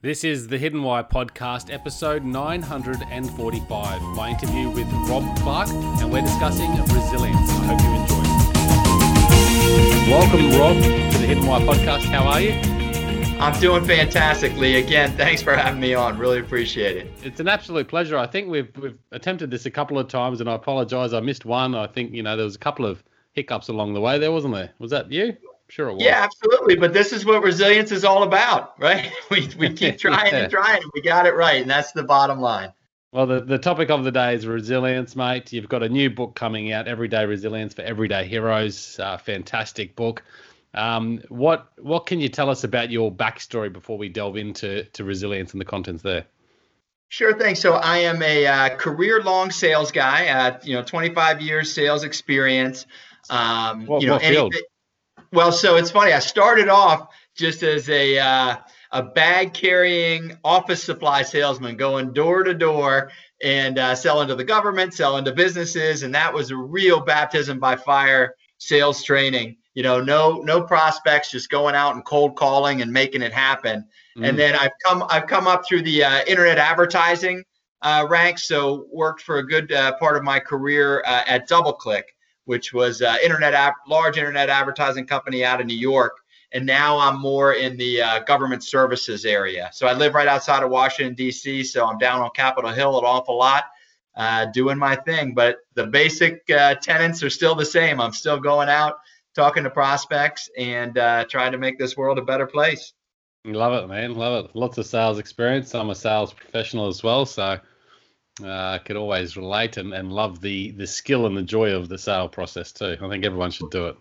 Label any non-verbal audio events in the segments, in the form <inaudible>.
This is the Hidden Why podcast, episode 945. My interview with Rob Clark, and we're discussing resilience. I hope you enjoy. Welcome, Rob, to the Hidden Why podcast. How are you? I'm doing fantastically. Again, thanks for having me on. Really appreciate it. It's an absolute pleasure. I think we've we've attempted this a couple of times, and I apologise. I missed one. I think you know there was a couple of hiccups along the way. There wasn't there? Was that you? Sure, it was. Yeah, absolutely. But this is what resilience is all about, right? <laughs> We, we keep <laughs> trying yeah. and trying, and we got it right, and that's the bottom line. Well, the, the topic of the day is resilience, mate. You've got a new book coming out, Everyday Resilience for Everyday Heroes. Uh, fantastic book. Um, what what can you tell us about your backstory before we delve into to resilience and the contents there? Sure thing. So I am a uh, career-long sales guy. Uh, you know, 25 years sales experience. Um, what, you know, what field? Well, so it's funny. I started off just as a uh, a bag carrying office supply salesman, going door to door and uh, selling to the government, selling to businesses, and that was a real baptism by fire sales training. You know, no no prospects, just going out and cold calling and making it happen. Mm. And then I've come I've come up through the uh, internet advertising uh, ranks. So worked for a good uh, part of my career uh, at DoubleClick which was uh, internet app, large internet advertising company out of New York. And now I'm more in the uh, government services area. So I live right outside of Washington D.C. So I'm down on Capitol Hill an awful lot, uh, doing my thing. But the basic uh, tenets are still the same. I'm still going out, talking to prospects, and uh, trying to make this world a better place. Love it, man. Love it. Lots of sales experience. I'm a sales professional as well, so uh, could always relate and, and love the the skill and the joy of the sale process too. I think everyone should do it.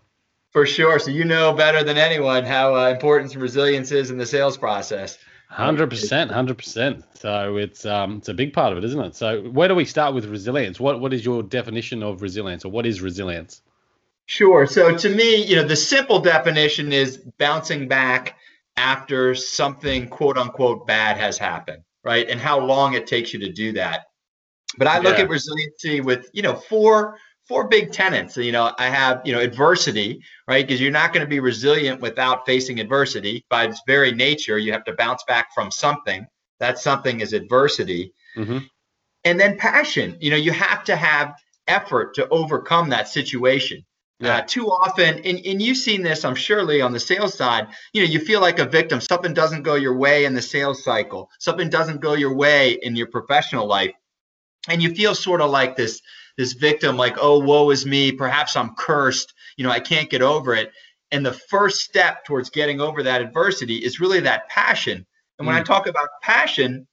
For sure. So you know better than anyone how uh, important resilience is in the sales process. Hundred percent, hundred percent. So it's um it's a big part of it, isn't it? So where do we start with resilience? What what is your definition of resilience, or what is resilience? Sure. So to me, you know, the simple definition is bouncing back after something quote unquote bad has happened, right? And how long it takes you to do that. But I look yeah. at resiliency with, you know, four four big tenants. You know, I have, you know, adversity, right? Because you're not going to be resilient without facing adversity. By its very nature, you have to bounce back from something. That something is adversity. Mm-hmm. And then passion. You know, you have to have effort to overcome that situation. Yeah. Uh, too often, and, and you've seen this, I'm surely on the sales side, you know, you feel like a victim. Something doesn't go your way in the sales cycle. Something doesn't go your way in your professional life and you feel sort of like this this victim like oh woe is me. Perhaps i'm cursed. You know i can't get over it. And the first step towards getting over that adversity is really that passion. And when mm. i talk about passion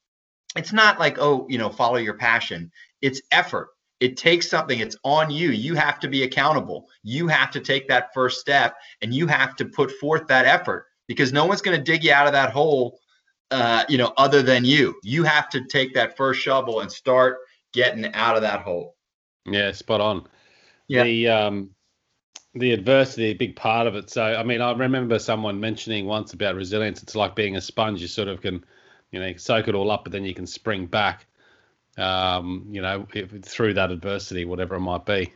it's not like oh you know follow your passion. It's effort. It takes something. It's on you. You have to be accountable. You have to take that first step and you have to put forth that effort because no one's going to dig you out of that hole uh, you know other than you. You have to take that first shovel and start getting out of that hole. Yeah, spot on. Yeah. The um the adversity, a big part of it. So I mean, I remember someone mentioning once about resilience. It's like being a sponge. You sort of can, you know, soak it all up, but then you can spring back. Um, you know, if, through that adversity, whatever it might be.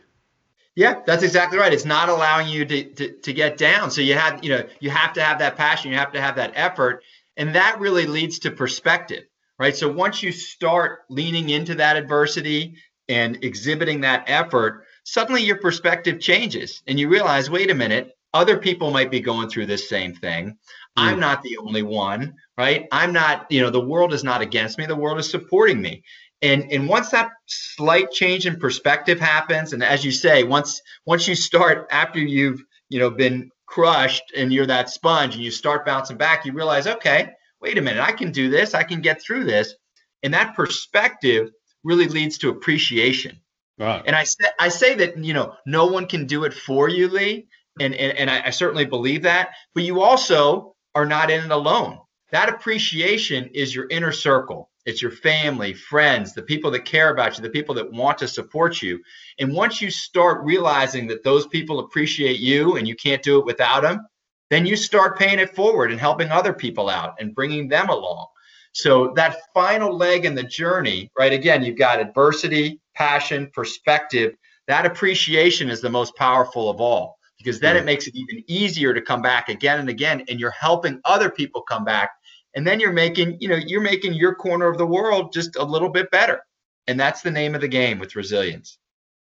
Yeah, that's exactly right. It's not allowing you to, to, to get down. So you have, you know, you have to have that passion, you have to have that effort. And that really leads to perspective right? So once you start leaning into that adversity and exhibiting that effort, suddenly your perspective changes and you realize, wait a minute, other people might be going through this same thing. I'm hmm. not the only one, right? I'm not, you know, the world is not against me, the world is supporting me. And and once that slight change in perspective happens, and as you say, once once you start after you've, you know, been crushed and you're that sponge and you start bouncing back, you realize, okay, wait a minute, I can do this, I can get through this. And that perspective really leads to appreciation. Right. And I say I say that you know no one can do it for you, Lee, and and, and I, I certainly believe that. But you also are not in it alone. That appreciation is your inner circle. It's your family, friends, the people that care about you, the people that want to support you. And once you start realizing that those people appreciate you and you can't do it without them, then you start paying it forward and helping other people out and bringing them along. So that final leg in the journey, right? Again, you've got adversity, passion, perspective. That appreciation is the most powerful of all because then it mm. makes it even easier to come back again and again and you're helping other people come back and then you're making you know you're making your corner of the world just a little bit better and that's the name of the game with resilience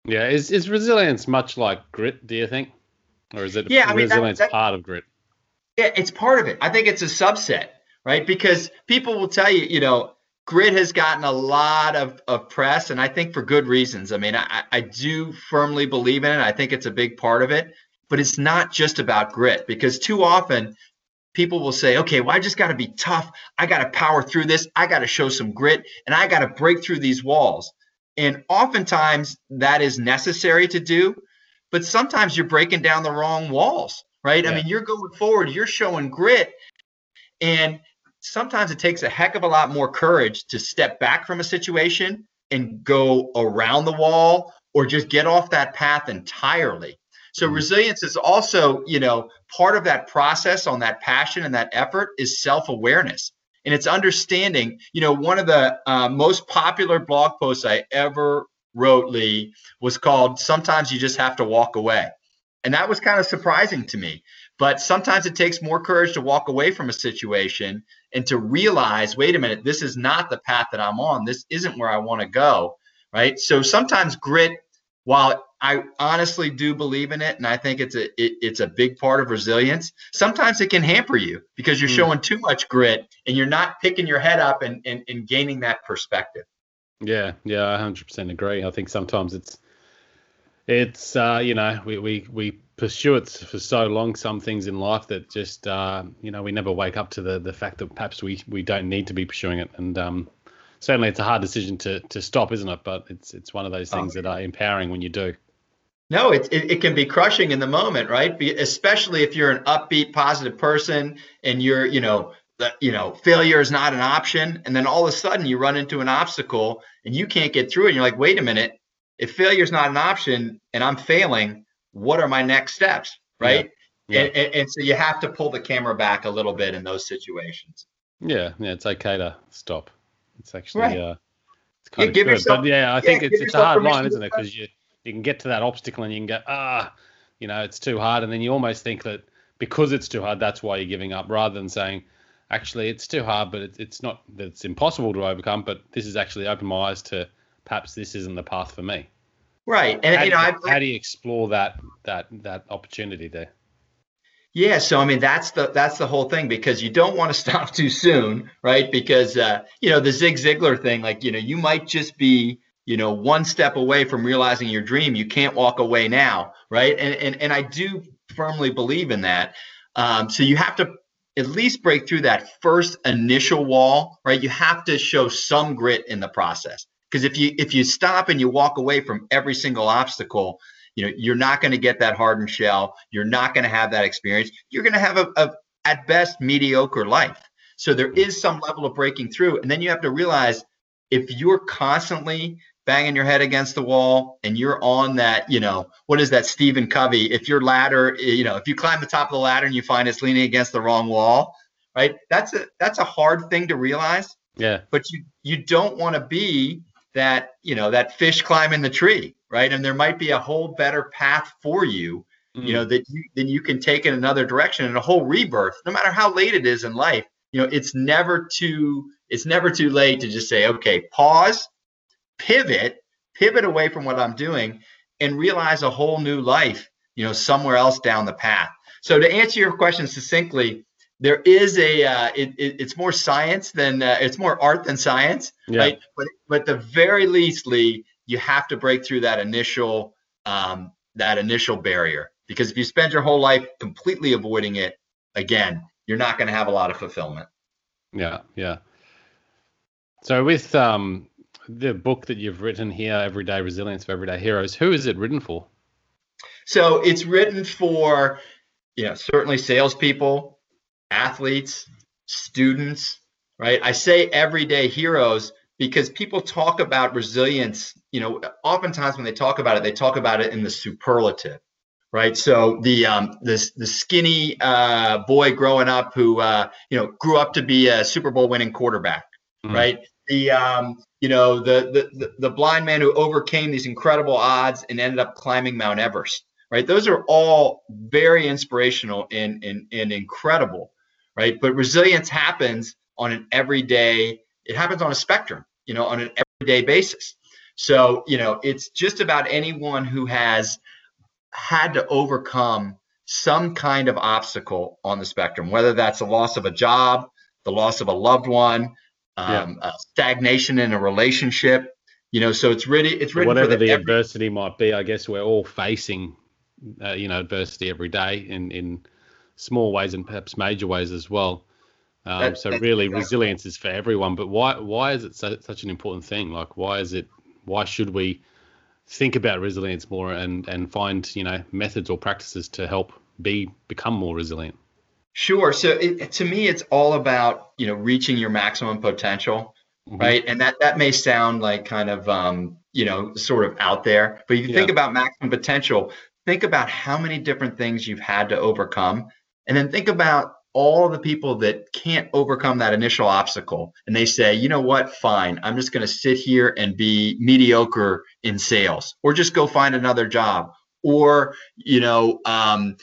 yeah is, is resilience much like grit do you think or is it yeah, I mean, resilience that, that, part of grit yeah it's part of it i think it's a subset right because people will tell you you know grit has gotten a lot of, of press and i think for good reasons i mean I, I do firmly believe in it i think it's a big part of it but it's not just about grit because too often people will say, okay, well, I just got to be tough. I got to power through this. I got to show some grit and I got to break through these walls. And oftentimes that is necessary to do, but sometimes you're breaking down the wrong walls, right? Yeah. I mean, you're going forward, you're showing grit. And sometimes it takes a heck of a lot more courage to step back from a situation and go around the wall or just get off that path entirely. So mm-hmm. resilience is also, you know, part of that process on that passion and that effort is self-awareness. And it's understanding, you know, one of the uh, most popular blog posts I ever wrote, Lee, was called Sometimes You Just Have to Walk Away. And that was kind of surprising to me. But sometimes it takes more courage to walk away from a situation and to realize, wait a minute, this is not the path that I'm on. This isn't where I want to go. Right. So sometimes grit, while I honestly do believe in it, and I think it's a it, it's a big part of resilience. Sometimes it can hamper you because you're mm. showing too much grit and you're not picking your head up and, and, and gaining that perspective. Yeah, yeah, I 100% agree. I think sometimes it's it's uh, you know we, we we pursue it for so long some things in life that just uh, you know we never wake up to the the fact that perhaps we we don't need to be pursuing it and um, certainly it's a hard decision to to stop isn't it but it's it's one of those things oh. that are empowering when you do no, it, it, it, can be crushing in the moment, right? Be, especially if you're an upbeat, positive person and you're, you know, the, you know, failure is not an option. And then all of a sudden you run into an obstacle and you can't get through it. And you're like, wait a minute, if failure is not an option and I'm failing, what are my next steps? Right. Yeah. Yeah. And, and, and, so you have to pull the camera back a little bit in those situations. Yeah. Yeah. It's okay to stop. It's actually, right. uh, it's kind yeah, of good. Yourself, but yeah, I think it's, it's a hard line, isn't it? Because you, you can get to that obstacle and you can go, ah, you know, it's too hard. And then you almost think that because it's too hard, that's why you're giving up rather than saying, actually, it's too hard, but it, it's not that it's impossible to overcome, but this has actually opened my eyes to perhaps this isn't the path for me. Right. And, how you know, do, how do you explore that, that, that opportunity there? Yeah, so I mean that's the that's the whole thing because you don't want to stop too soon, right? Because uh, you know the Zig Ziglar thing, like you know you might just be you know one step away from realizing your dream you can't walk away now right and and, and i do firmly believe in that um, so you have to at least break through that first initial wall right you have to show some grit in the process because if you if you stop and you walk away from every single obstacle you know you're not going to get that hardened shell you're not going to have that experience you're going to have a, a at best mediocre life so there mm. is some level of breaking through and then you have to realize if you're constantly banging your head against the wall and you're on that, you know, what is that Stephen Covey? If your ladder, eh, you know, if you climb the top of the ladder and you find it's leaning against the wrong wall, right? That's a that's a hard thing to realize. Yeah. But you you don't want to be that, you know, that fish climbing the tree, right? And there might be a whole better path for you, mm. you know, that you then you can take in another direction and a whole rebirth, no matter how late it is in life. You know, it's never too it's never too late to just say, okay, pause pivot, pivot away from what I'm doing and realize a whole new life, you know, somewhere else down the path. So to answer your question succinctly, there is a uh, it, it, it's more science than uh, it's more art than science, yeah. right? But but the very least, Lee, you have to break through that initial um, that initial barrier because if you spend your whole life completely avoiding it, again, you're not going to have a lot of fulfillment. Yeah, yeah. So with um, the book that you've written here, Everyday Resilience for Everyday Heroes, who is it written for? So it's written for, you know, certainly salespeople, athletes, students, right? I say everyday heroes because people talk about resilience, you know, oftentimes when they talk about it, they talk about it in the superlative, right? So the um, the, the skinny uh, boy growing up who uh, you know grew up to be a Super Bowl winning quarterback, mm-hmm. right? The um, you know, the, the, the blind man who overcame these incredible odds and ended up climbing Mount Everest, right? Those are all very inspirational and, and, and incredible, right? But resilience happens on an everyday it happens on a spectrum you know on an everyday basis so you know it's just about anyone who has had to overcome some kind of obstacle on the spectrum whether that's the loss of a job the loss of a loved one um, yeah. stagnation in a relationship you know so it's really it's really whatever the, the every- adversity might be i guess we're all facing uh, you know adversity every day in in small ways and perhaps major ways as well um, that, so really exactly. resilience is for everyone but why why is it so, such an important thing like why is it why should we think about resilience more and and find you know methods or practices to help be become more resilient sure so it, to me it's all about you know reaching your maximum potential mm-hmm. right? And that that may sound like kind of um, you know sort of out there, but if you yeah. think about maximum potential, think about how many different things you've had to overcome, and then think about all the people that can't overcome that initial obstacle and they say you know what fine i'm just going to sit here and be mediocre in sales or just go find another job or you know um,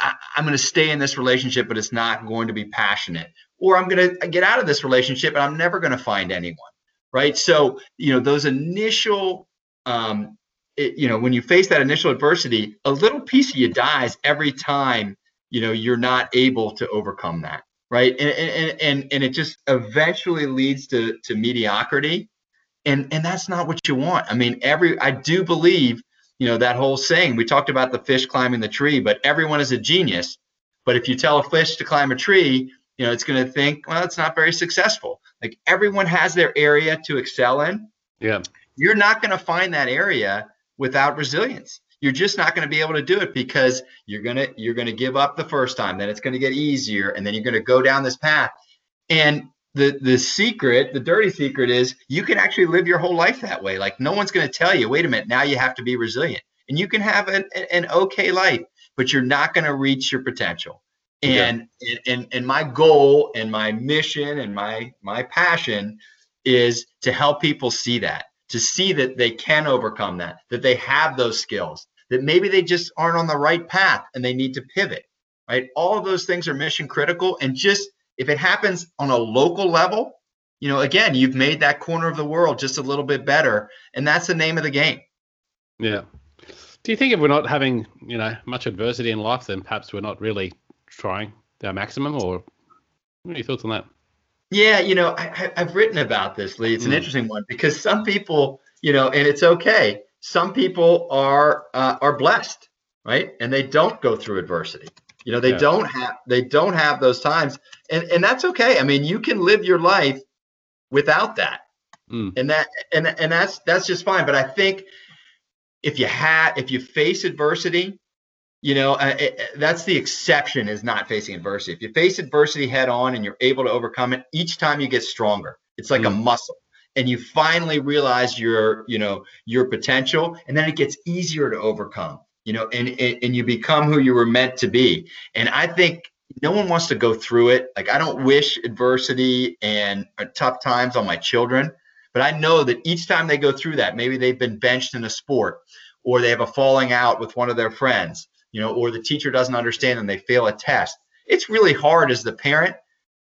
I, am going to stay in this relationship but it's not going to be passionate or I'm going to get out of this relationship and I'm never going to find anyone. Right. So, you know, those initial, um, it, you know, when you face that initial adversity, a little piece of you dies every time, you know, you're not able to overcome that. Right. And, and, and, and it just eventually leads to, to mediocrity. And, and that's not what you want. I mean, every, I do believe, you know, that whole saying, we talked about the fish climbing the tree, but everyone is a genius. But if you tell a fish to climb a tree, you know, it's going to think, well, it's not very successful. Like everyone has their area to excel in. Yeah. You're not going to find that area without resilience. You're just not going to be able to do it because you're going to you're going to give up the first time, then it's going to get easier and then you're going to go down this path. And the the secret, the dirty secret is you can actually live your whole life that way. Like no one's going to tell you, "Wait a minute, now you have to be resilient." And you can have an, an okay life, but you're not going to reach your potential and, yeah. and and my goal and my mission and my my passion is to help people see that to see that they can overcome that that they have those skills that maybe they just aren't on the right path and they need to pivot right all of those things are mission critical and just if it happens on a local level you know again you've made that corner of the world just a little bit better and that's the name of the game yeah do you think if we're not having you know much adversity in life then perhaps we're not really trying our maximum, or what are your thoughts on that? Yeah, you know, I, have written about this, Lee. It's an mm. interesting one because some people, you know, and it's okay. Some people are uh, are blessed, right, and they don't go through adversity. You know, they yeah. don't have they don't have those times, and and that's okay. I mean, you can live your life without that, mm. and that and and that's that's just fine. But I think if you had if you face adversity you know uh, it, that's the exception is not facing adversity if you face adversity head on and you're able to overcome it each time you get stronger it's like mm. a muscle and you finally realize your you know your potential and then it gets easier to overcome you know and and you become who you were meant to be and i think no one wants to go through it like i don't wish adversity and uh, tough times on my children but i know that each time they go through that maybe they've been benched in a sport or they have a falling out with one of their friends you know, or the teacher doesn't understand and they fail a test. It's really hard as the parent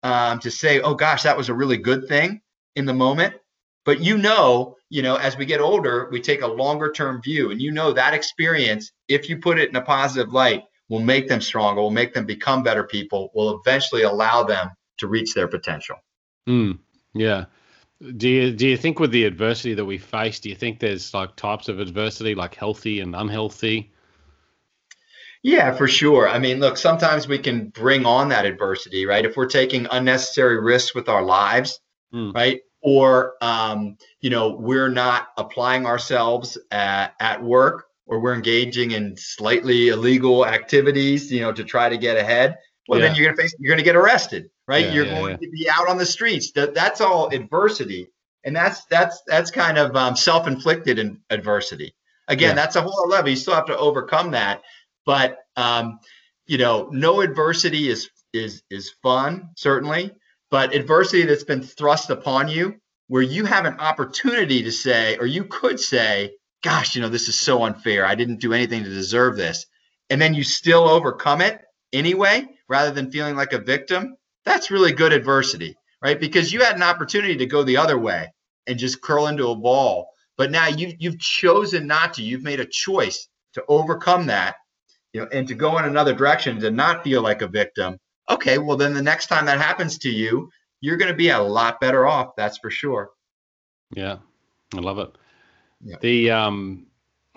um, to say, oh gosh, that was a really good thing in the moment. But you know, you know, as we get older, we take a longer term view, and you know that experience, if you put it in a positive light, will make them stronger, will make them become better people, will eventually allow them to reach their potential. Mm, yeah. Do you do you think with the adversity that we face, do you think there's like types of adversity, like healthy and unhealthy? Yeah, for sure. I mean, look, sometimes we can bring on that adversity, right? If we're taking unnecessary risks with our lives, mm. right? Or, um, you know, we're not applying ourselves at, at work or we're engaging in slightly illegal activities, you know, to try to get ahead. Well, yeah. then you're going to face, you're to get arrested, right? Yeah, you're yeah, going to be out on the streets. That, that's all adversity. And that's, that's, that's kind of um, self-inflicted adversity. Again, that's a whole level. You still have to overcome that but um, you know, no adversity is is is fun certainly, but adversity that's been thrust upon you, where you have an opportunity to say, or you could say, "Gosh, you know, this is so unfair. I didn't do anything to deserve this," and then you still overcome it anyway, rather than feeling like a victim. That's really good adversity, right? Because you had an opportunity to go the other way and just curl into a ball. But now you you've chosen not to. You've made a choice to overcome that, you know, and to go in another direction to not feel like a victim. Okay, well then the next time that happens to you, you're going to be a lot better off. That's for sure. Yeah, I love it. Yeah. The um,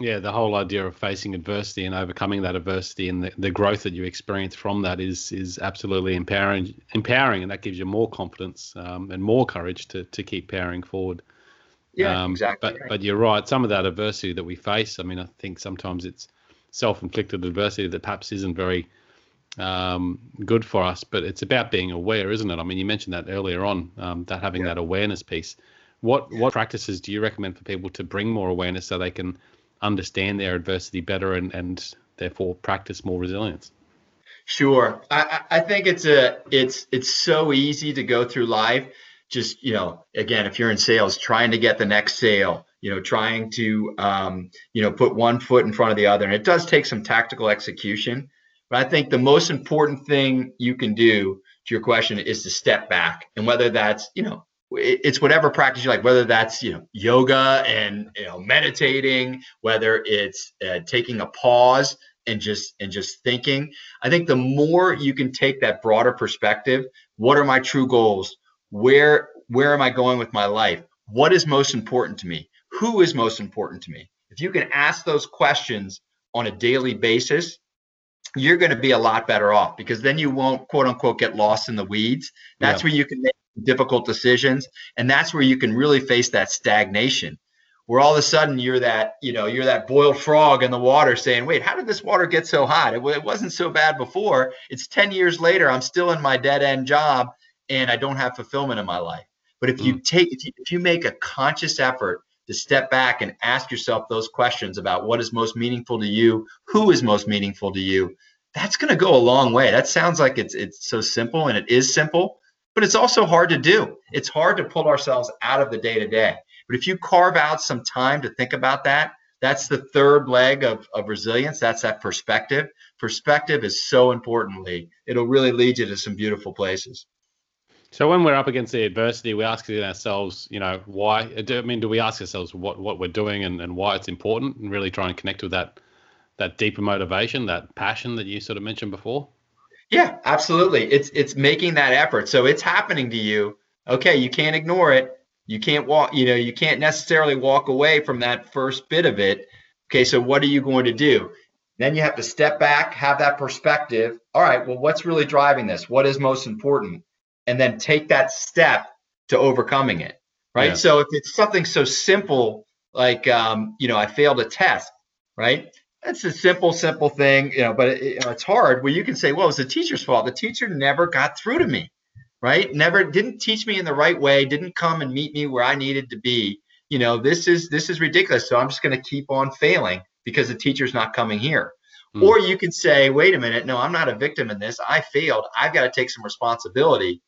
yeah, the whole idea of facing adversity and overcoming that adversity and the, the growth that you experience from that is is absolutely empowering, empowering, and that gives you more confidence um, and more courage to to keep powering forward. Yeah, um, exactly. But right. but you're right. Some of that adversity that we face, I mean, I think sometimes it's self-inflicted adversity that perhaps isn't very um, good for us. But it's about being aware, isn't it? I mean, you mentioned that earlier on, um, that having yeah. that awareness piece. What what practices do you recommend for people to bring more awareness so they can understand their adversity better and and therefore practice more resilience? Sure, I, I think it's a it's it's so easy to go through life. Just you know, again, if you're in sales, trying to get the next sale, you know, trying to um, you know put one foot in front of the other, and it does take some tactical execution. But I think the most important thing you can do to your question is to step back, and whether that's you know it's whatever practice you like whether that's you know yoga and you know meditating whether it's uh, taking a pause and just and just thinking i think the more you can take that broader perspective what are my true goals? Where where am i going with my life? What is most important to me? Who is most important to me? If you can ask those questions on a daily basis you're going to be a lot better off because then you won't quote unquote get lost in the weeds that's yeah. where you can make difficult decisions. And that's where you can really face that stagnation where all of a sudden you're that, you know, you're that boiled frog in the water saying, wait, how did this water get so hot? It, it wasn't so bad before. It's 10 years later. I'm still in my dead end job and I don't have fulfillment in my life. But if you mm. take, if you, if you make a conscious effort to step back and ask yourself those questions about what is most meaningful to you, who is most meaningful to you, that's going to go a long way. That sounds like it's it's so simple and it is simple, but it's also hard to do. It's hard to pull ourselves out of the day to day. But if you carve out some time to think about that, that's the third leg of, of resilience. That's that perspective. Perspective is so importantly, it'll really lead you to some beautiful places. So when we're up against the adversity, we ask ourselves, you know, why? I mean, do we ask ourselves what, what we're doing and, and why it's important, and really try and connect with that that deeper motivation, that passion that you sort of mentioned before? Yeah, absolutely. It's it's making that effort. So it's happening to you. Okay, you can't ignore it. You can't walk, you know, you can't necessarily walk away from that first bit of it. Okay, so what are you going to do? Then you have to step back, have that perspective. All right, well, what's really driving this? What is most important? And then take that step to overcoming it. Right. Yeah. So if it's something so simple like um, you know, I failed a test, right? That's a simple, simple thing, you know, but it, you know, it's hard where you can say, well, it's the teacher's fault. The teacher never got through to me, right? Never didn't teach me in the right way, didn't come and meet me where I needed to be. You know, this is this is ridiculous. So I'm just going to keep on failing because the teacher's not coming here. Mm. Or you can say, wait a minute, no, I'm not a victim in this. I failed. I've got to take some responsibility.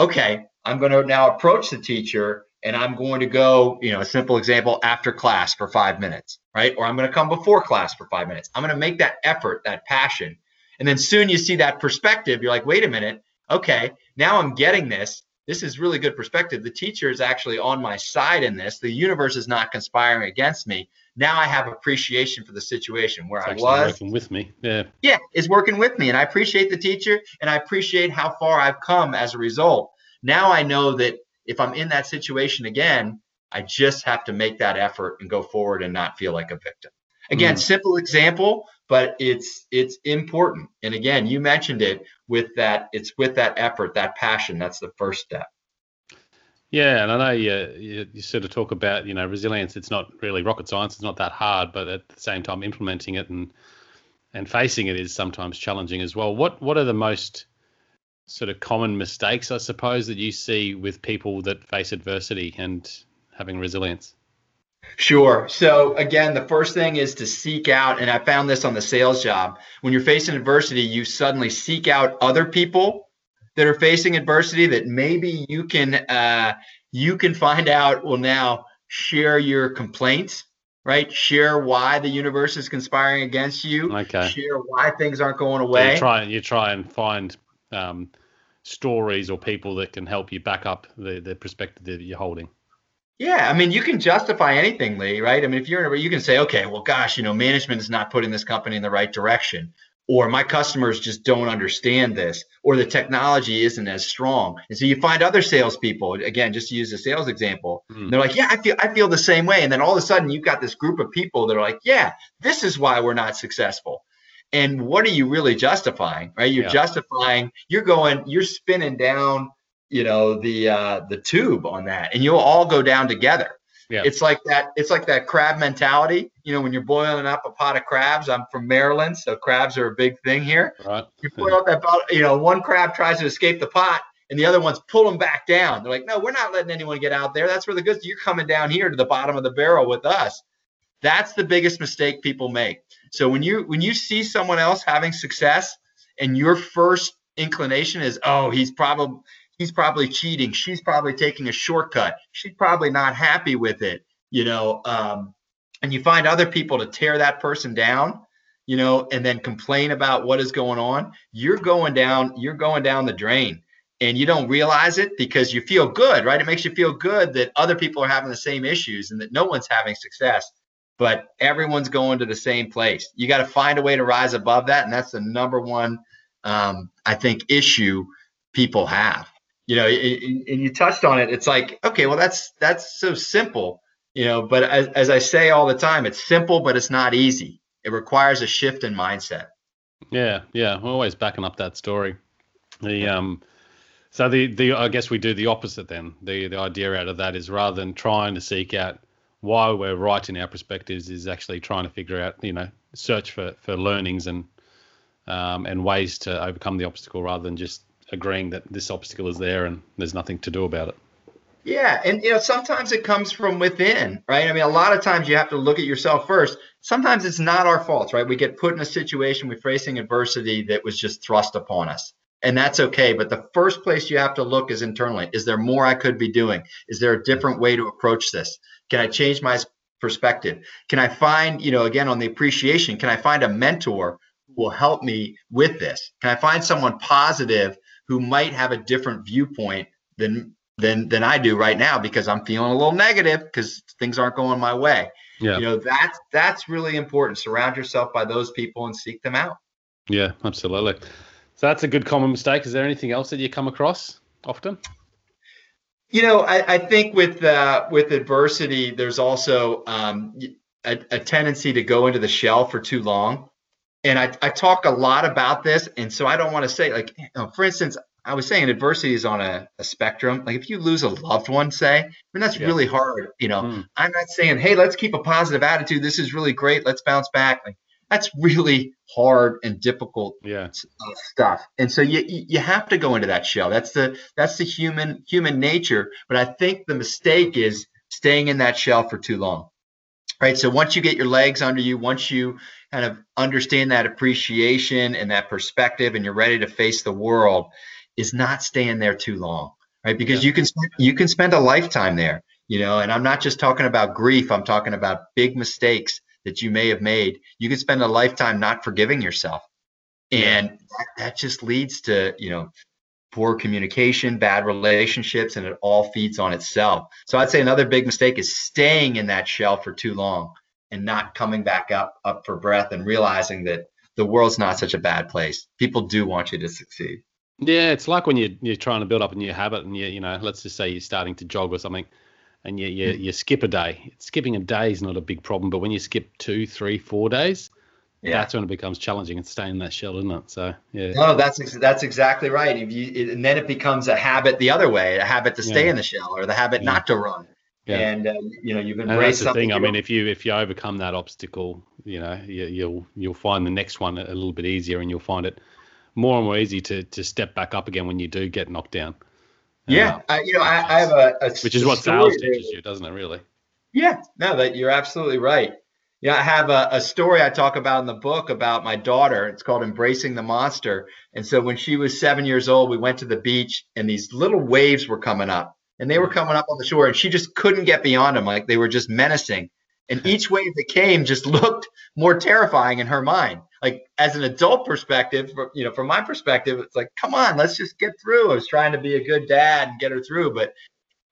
Okay, I'm going to now approach the teacher and I'm going to go, you know, a simple example after class for five minutes, right? Or I'm going to come before class for five minutes. I'm going to make that effort, that passion. And then soon you see that perspective. You're like, wait a minute. Okay, now I'm getting this. This is really good perspective. The teacher is actually on my side in this. The universe is not conspiring against me. Now I have appreciation for the situation where it's I was working with me. Yeah. Yeah, is working with me. And I appreciate the teacher and I appreciate how far I've come as a result. Now I know that if I'm in that situation again, I just have to make that effort and go forward and not feel like a victim. Again, mm. simple example, but it's it's important. And again, you mentioned it with that. It's with that effort, that passion. That's the first step. Yeah, and I know you, you, you sort of talk about you know resilience. It's not really rocket science. It's not that hard, but at the same time, implementing it and and facing it is sometimes challenging as well. What what are the most sort of common mistakes, I suppose, that you see with people that face adversity and having resilience? Sure. So again, the first thing is to seek out, and I found this on the sales job. When you're facing adversity, you suddenly seek out other people that are facing adversity that maybe you can uh, you can find out. Well, now share your complaints, right? Share why the universe is conspiring against you. Okay. Share why things aren't going away. So you try you try and find um, stories or people that can help you back up the the perspective that you're holding. Yeah, I mean, you can justify anything, Lee, right? I mean, if you're in a, you can say, okay, well, gosh, you know, management is not putting this company in the right direction, or my customers just don't understand this, or the technology isn't as strong. And so you find other salespeople, again, just to use a sales example, mm. they're like, yeah, I feel I feel the same way. And then all of a sudden, you've got this group of people that are like, yeah, this is why we're not successful. And what are you really justifying, right? You're yeah. justifying, you're going, you're spinning down you know the uh, the tube on that, and you'll all go down together. Yeah. It's like that. It's like that crab mentality. You know, when you're boiling up a pot of crabs. I'm from Maryland, so crabs are a big thing here. Right. You boil up that pot. You know, one crab tries to escape the pot, and the other ones pull them back down. They're like, "No, we're not letting anyone get out there. That's where the goods. You're coming down here to the bottom of the barrel with us." That's the biggest mistake people make. So when you when you see someone else having success, and your first inclination is, "Oh, he's probably he's probably cheating. She's probably taking a shortcut. She's probably not happy with it, you know. Um, and you find other people to tear that person down, you know, and then complain about what is going on. You're going down. You're going down the drain, and you don't realize it because you feel good, right? It makes you feel good that other people are having the same issues and that no one's having success. But everyone's going to the same place. You got to find a way to rise above that, and that's the number one, um, I think, issue people have you know, and, and you touched on it. It's like, okay, well, that's that's so simple, you know. But as, as I say all the time, it's simple, but it's not easy. It requires a shift in mindset. Yeah, yeah, we're always backing up that story. The um, so the the I guess we do the opposite then. The the idea out of that is rather than trying to seek out why we're right in our perspectives, is actually trying to figure out, you know, search for for learnings and um, and ways to overcome the obstacle rather than just agreeing that this obstacle is there and there's nothing to do about it. Yeah, and you know sometimes it comes from within, right? I mean, a lot of times you have to look at yourself first. Sometimes it's not our fault, right? We get put in a situation, we're facing adversity that was just thrust upon us, and that's okay. But the first place you have to look is internally. Is there more I could be doing? Is there a different way to approach this? Can I change my perspective? Can I find, you know, again on the appreciation, can I find a mentor who will help me with this? Can I find someone positive who might have a different viewpoint than than than I do right now because I'm feeling a little negative because things aren't going my way. Yeah. You know, that's that's really important. Surround yourself by those people and seek them out. Yeah, absolutely. So that's a good common mistake. Is there anything else that you come across often? You know, I, I think with uh, with adversity, there's also um, a, a tendency to go into the shell for too long and I, I talk a lot about this and so i don't want to say like you know, for instance i was saying adversity is on a, a, spectrum. Like if you lose a loved one say i mean that's yeah. really hard you know. Mm. i'm not saying hey let's keep a positive attitude. This is really great. Let's bounce back. Like that's really hard and difficult yeah. Uh, stuff. And so you you have to go into that shell. That's the that's the human human nature. But i think the mistake is staying in that shell for too long. Right? So once you get your legs under you once you kind of understand that appreciation and that perspective and you're ready to face the world is not staying there too long right? Because yeah. you can you can spend a lifetime there you know? And i'm not just talking about grief i'm talking about big mistakes that you may have made. You can spend a lifetime not forgiving yourself. And that just leads to you know poor communication bad relationships and it all feeds on itself. So i'd say another big mistake is staying in that shell for too long and not coming back up up for breath and realizing that the world's not such a bad place. People do want you to succeed. Yeah, it's like when you're you're trying to build up a new habit and you you know, let's just say you're starting to jog or something and you you, mm-hmm. you skip a day. Skipping a day is not a big problem, but when you skip two, three, four days, yeah. that's when it becomes challenging and staying in that shell, isn't it? So yeah. No, that's that's exactly right. If you and then it becomes a habit the other way, a habit to stay yeah. in the shell or the habit yeah. not to run. Yeah. And um, you know, you've embraced and that's the thing. I mean, if you if you overcome that obstacle, you know, you, you'll you'll find the next one a little bit easier, and you'll find it more and more easy to to step back up again when you do get knocked down. Yeah, uh, I, you know, I, I have a, a which is what sales teaches you, doesn't it? Really? Yeah, no, that you're absolutely right. Yeah, I have a, a story I talk about in the book about my daughter. It's called Embracing the Monster. And so when she was seven years old, we went to the beach and these little waves were coming up and they were coming up on the shore and she just couldn't get beyond them like they were just menacing And <laughs> each wave that came just looked more terrifying in her mind. Like as an adult perspective, you know, from my perspective, it's like, come on, let's just get through. I was trying to be a good dad and get her through, but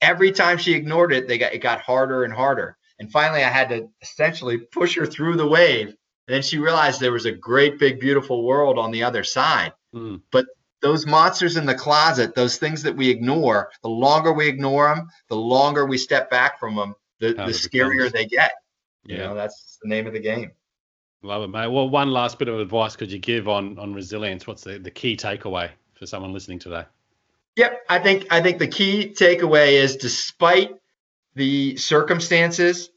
every time she ignored it, they got it got harder and harder. And finally, I had to essentially push her through the wave. And then she realized there was a great, big, beautiful world on the other side. Mm. But those monsters in the closet, those things that we ignore, the longer we ignore them, the longer we step back from them, the, the scarier they get. You yeah. know, that's the name of the game. Love it, mate. Well, one last bit of advice could you give on on resilience? What's the, the key takeaway for someone listening today? Yep, I think I think the key takeaway is despite the circumstances,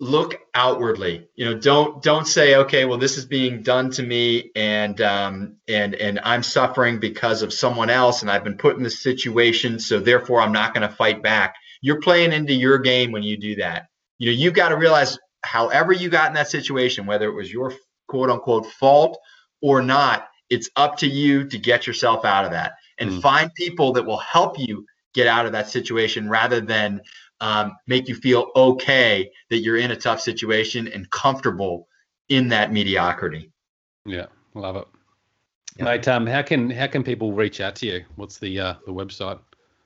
look outwardly. You know, don't don't say, okay, well, this is being done to me, and um, and and I'm suffering because of someone else, and I've been put in this situation, so therefore I'm not going to fight back. You're playing into your game when you do that. You know, you've got to realize, however you got in that situation, whether it was your quote unquote fault or not, it's up to you to get yourself out of that and mm. find people that will help you get out of that situation rather than um, make you feel okay that you're in a tough situation and comfortable in that mediocrity. Yeah, love it. Yeah. Mate, um, how can how can people reach out to you? What's the uh, the website?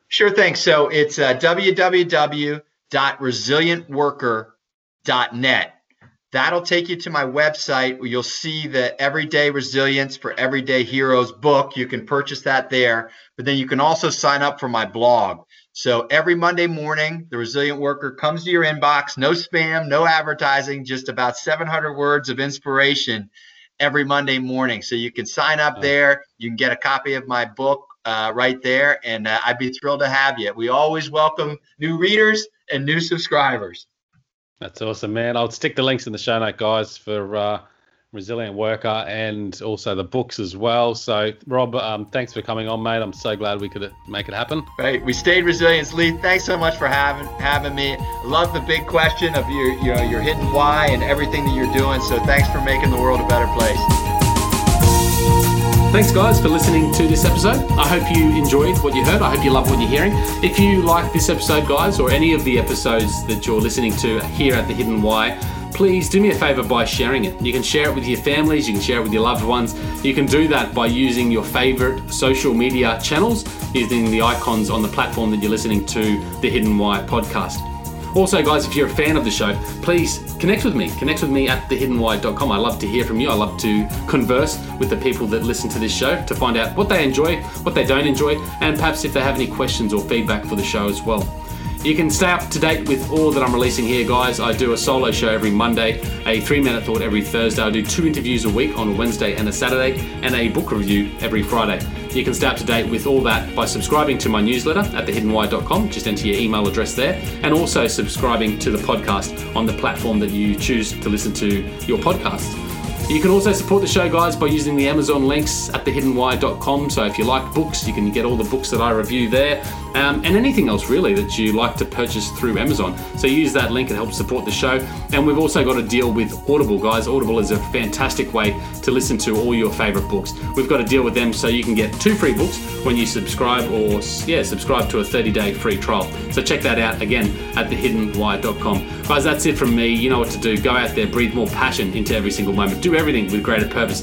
Sure thing. So it's uh, www.resilientworker.net. That'll take you to my website where you'll see the Everyday Resilience for Everyday Heroes book. You can purchase that there, but then you can also sign up for my blog. So every Monday morning, the Resilient Worker comes to your inbox, no spam, no advertising, just about 700 words of inspiration every Monday morning. So you can sign up there. You can get a copy of my book uh, right there, and uh, I'd be thrilled to have you. We always welcome new readers and new subscribers. That's awesome, man. I'll stick the links in the show note, guys, for uh, Resilient Worker and also the books as well. So, Rob, um, thanks for coming on, mate. I'm so glad we could make it happen. Right, we stayed resilient, Lee. Thanks so much for having having me. Love the big question of your you know your hidden why and everything that you're doing. So, thanks for making the world a better place. Thanks, guys, for listening to this episode. I hope you enjoyed what you heard. I hope you love what you're hearing. If you like this episode, guys, or any of the episodes that you're listening to here at The Hidden Why, please do me a favor by sharing it. You can share it with your families, you can share it with your loved ones. You can do that by using your favorite social media channels, using the icons on the platform that you're listening to The Hidden Why podcast. Also, guys, if you're a fan of the show, please connect with me. Connect with me at thehiddenwhy.com. I love to hear from you. I love to converse with the people that listen to this show to find out what they enjoy, what they don't enjoy, and perhaps if they have any questions or feedback for the show as well. You can stay up to date with all that I'm releasing here, guys. I do a solo show every Monday, a three minute thought every Thursday. I do two interviews a week on a Wednesday and a Saturday, and a book review every Friday. You can stay up to date with all that by subscribing to my newsletter at thehiddenwhy.com. Just enter your email address there, and also subscribing to the podcast on the platform that you choose to listen to your podcast. You can also support the show, guys, by using the Amazon links at thehiddenwhy.com. So if you like books, you can get all the books that I review there um, and anything else really that you like to purchase through Amazon. So use that link, it helps support the show. And we've also got a deal with Audible, guys. Audible is a fantastic way to listen to all your favorite books. We've got a deal with them so you can get two free books when you subscribe or, yeah, subscribe to a 30 day free trial. So check that out again at thehiddenwhy.com. Guys, that's it from me. You know what to do. Go out there, breathe more passion into every single moment. Do everything with greater purpose.